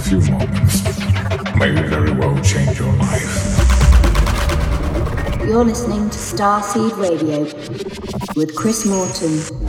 few moments may very well change your life. You're listening to Starseed Radio with Chris Morton.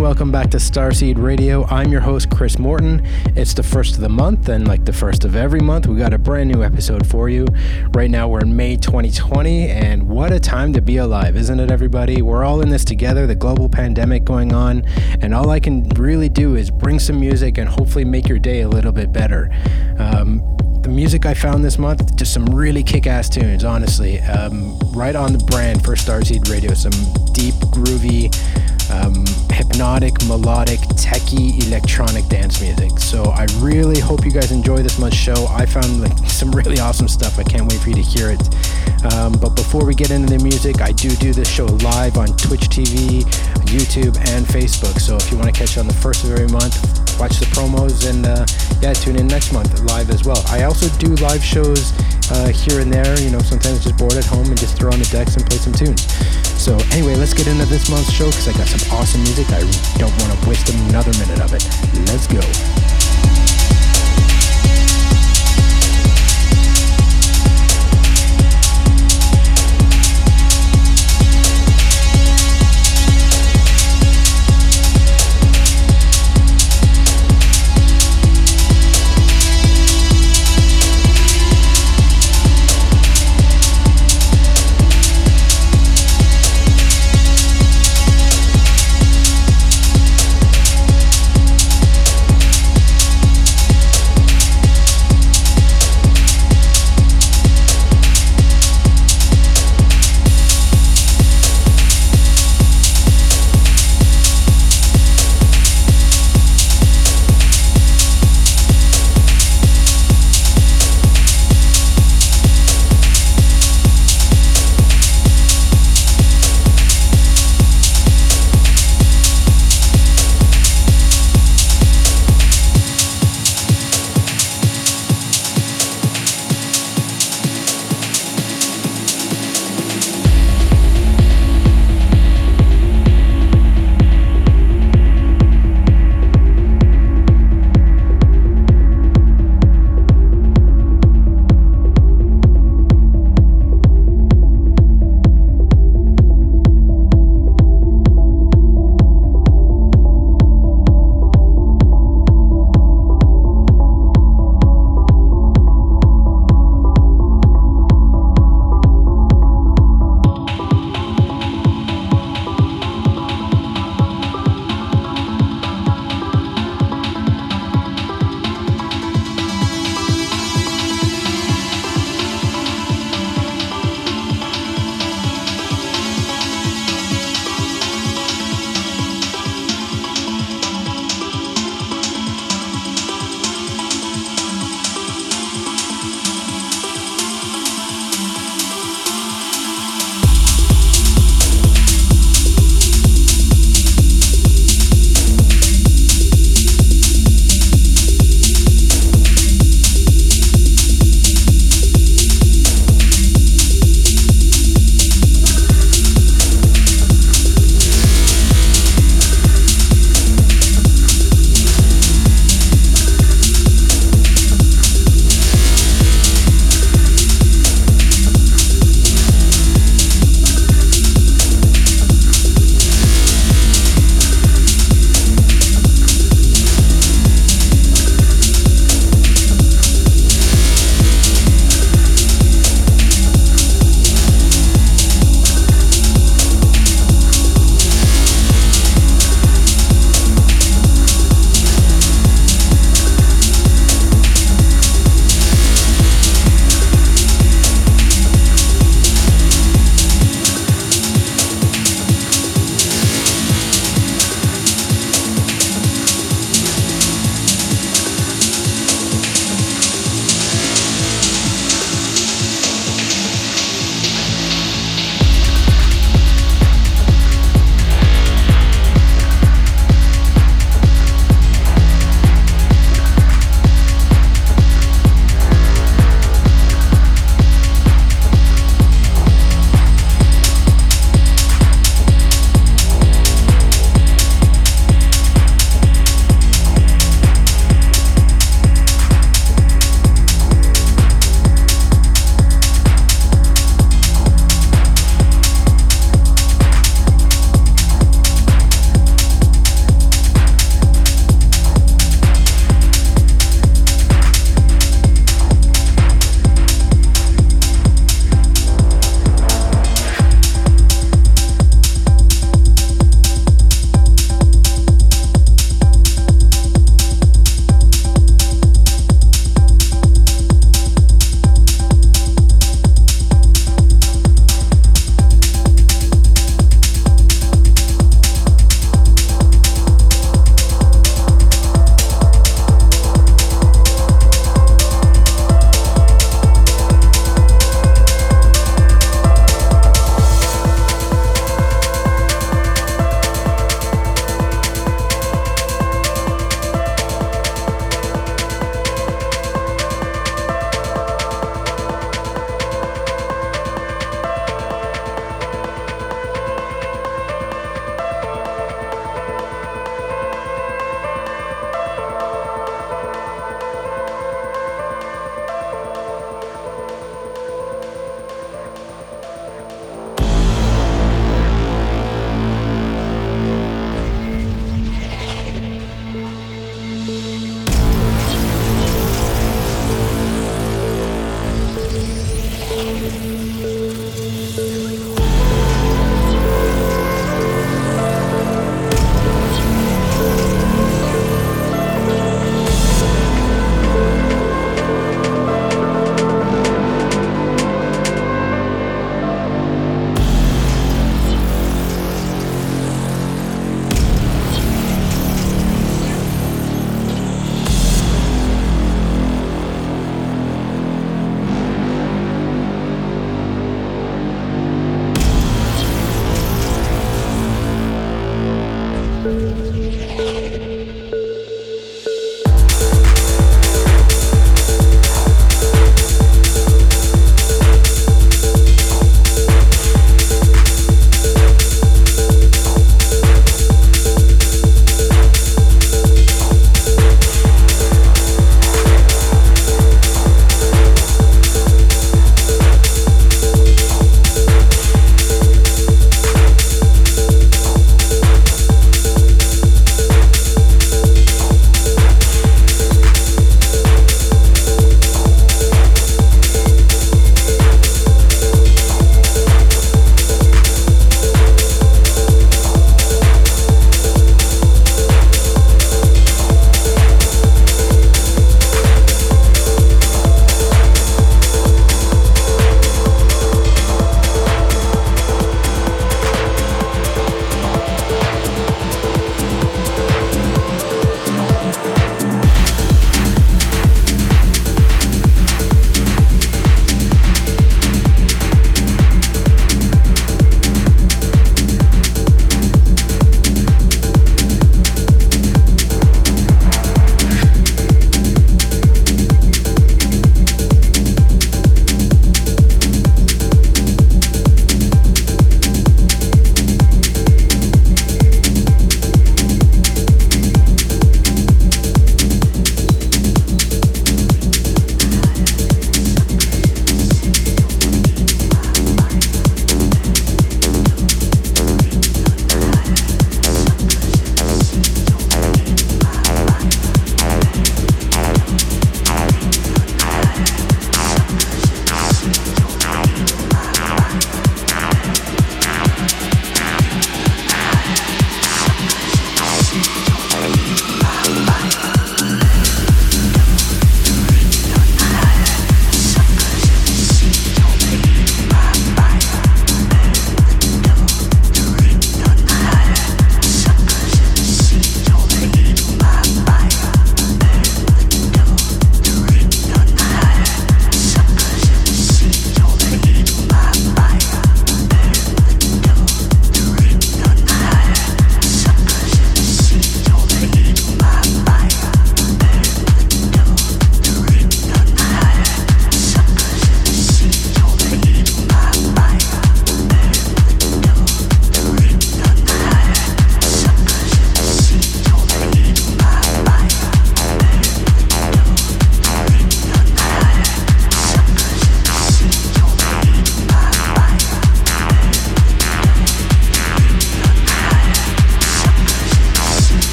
Welcome back to Starseed Radio. I'm your host, Chris Morton. It's the first of the month, and like the first of every month, we got a brand new episode for you. Right now, we're in May 2020, and what a time to be alive, isn't it, everybody? We're all in this together, the global pandemic going on, and all I can really do is bring some music and hopefully make your day a little bit better. Um, the music I found this month, just some really kick ass tunes, honestly. Um, right on the brand for Starseed Radio. Some deep, groovy, um, hypnotic, melodic, techie, electronic dance music. So I really hope you guys enjoy this month's show. I found like some really awesome stuff. I can't wait for you to hear it. Um, but before we get into the music, I do do this show live on Twitch TV, YouTube, and Facebook. So if you want to catch it on the first of every month, watch the promos and uh, yeah, tune in next month live as well. I also do live shows uh, here and there. You know, sometimes just bored at home and just throw on the decks and play some tunes. So anyway, let's get into this month's show because I got some awesome music. I don't want to waste another minute of it. Let's go.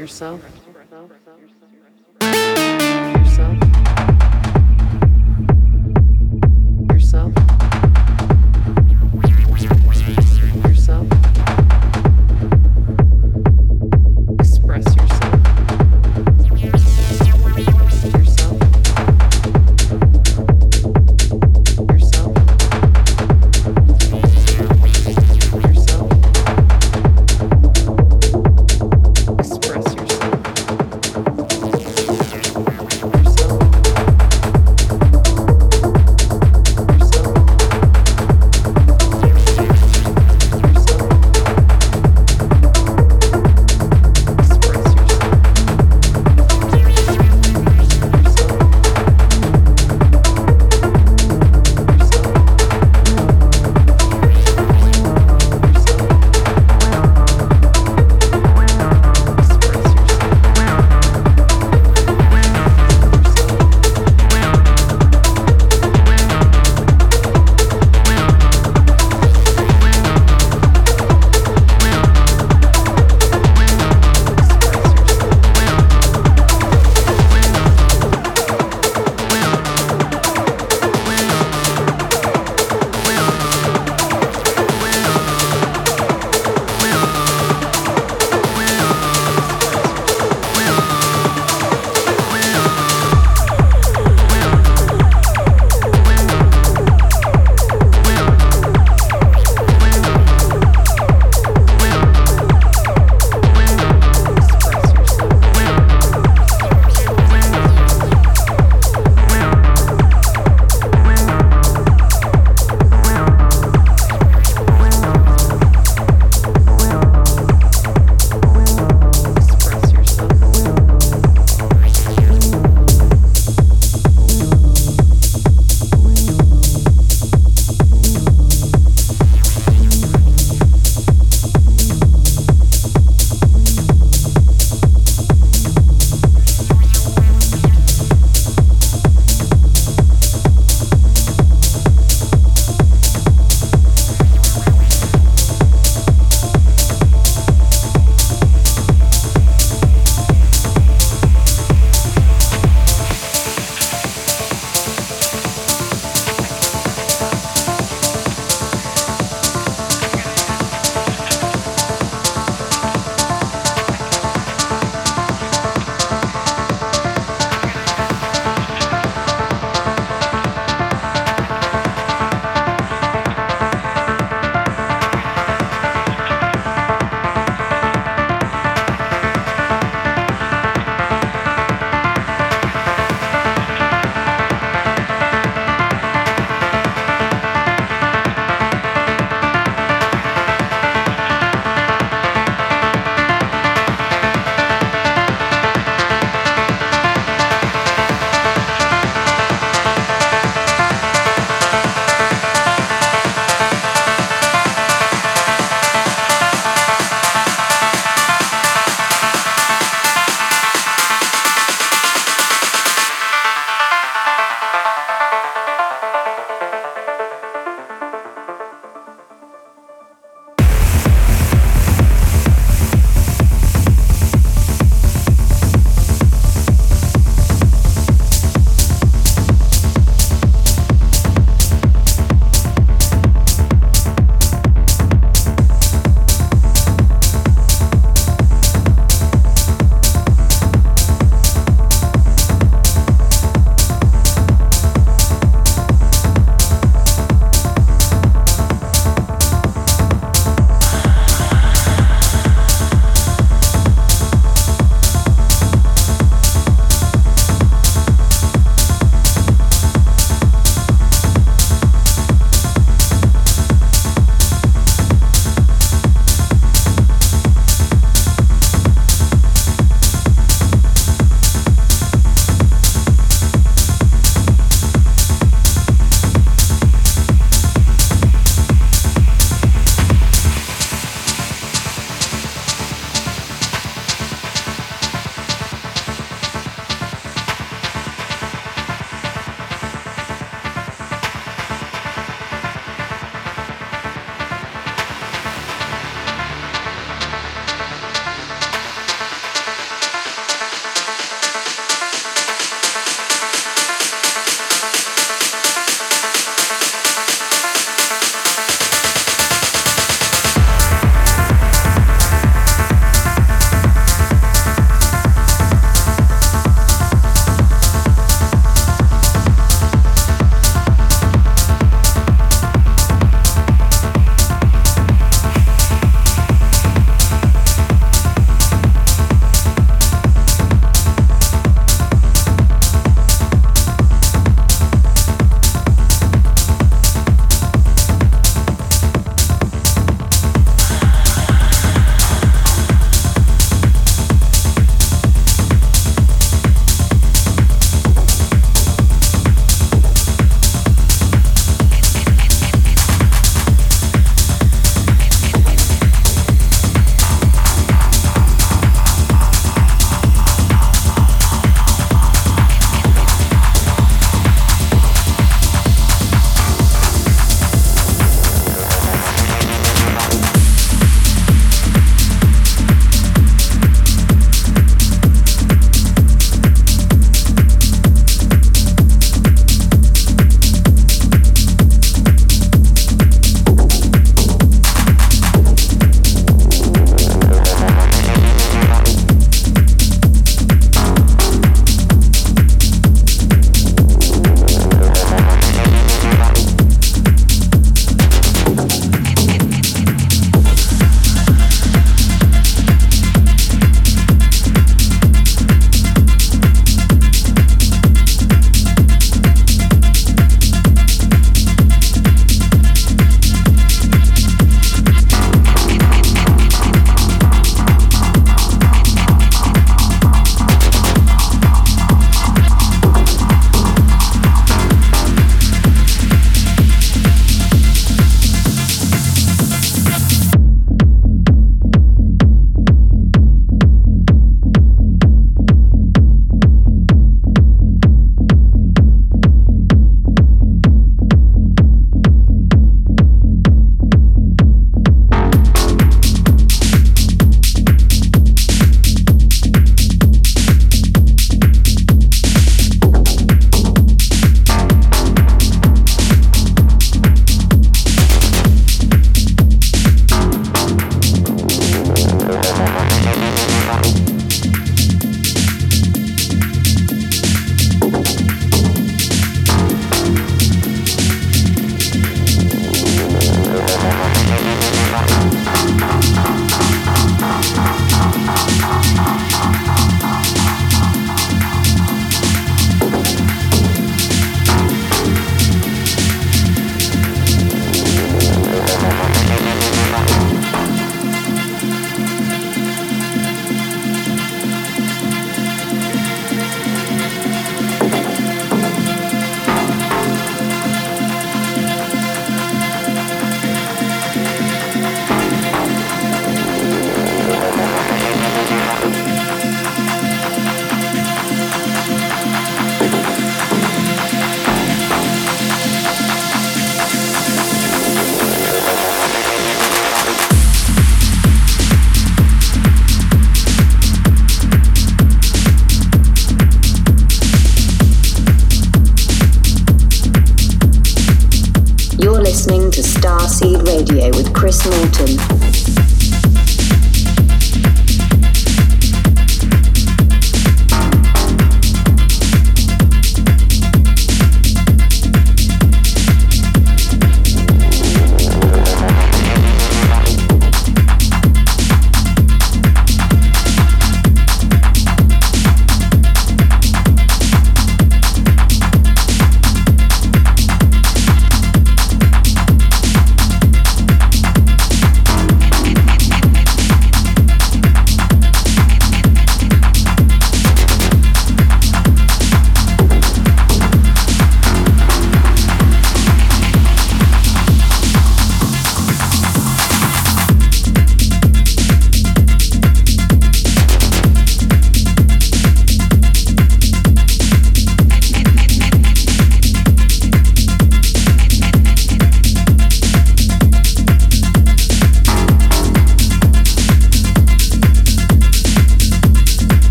Yourself.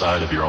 Inside of your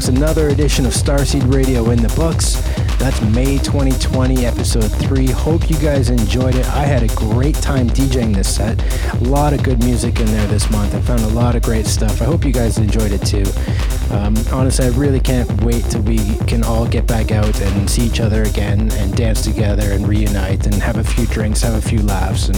folks. Another edition of Starseed Radio in the books. That's May 2020, episode 3. Hope you guys enjoyed it. I had a great time DJing this set. A lot of good music in there this month. I found a lot of great stuff. I hope you guys enjoyed it too. Um, honestly, I really can't wait till we can all get back out and see each other again and dance together and reunite and have a few drinks, have a few laughs. And,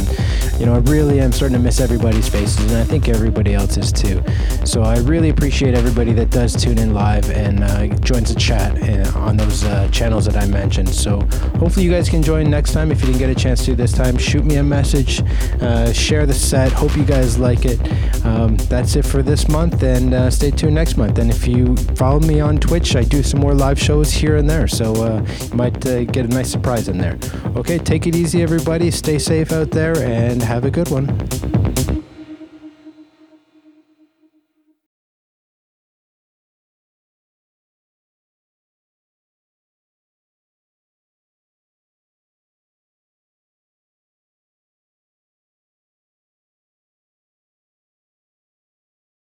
you know, I really am starting to miss everybody's faces, and I think everybody else is too. So I really appreciate everybody that does tune in live and uh, joins the chat uh, on those uh, channels that I mentioned. So hopefully you guys can join next time. If you didn't get a chance to this time, shoot me a message, uh, share the set. Hope you guys like it. Um, that's it for this month, and uh, stay tuned next month. And if you follow me on Twitch, I do some more live shows here and there, so uh, you might get a nice surprise in there. Okay, take it easy, everybody. Stay safe out there, and have a good one.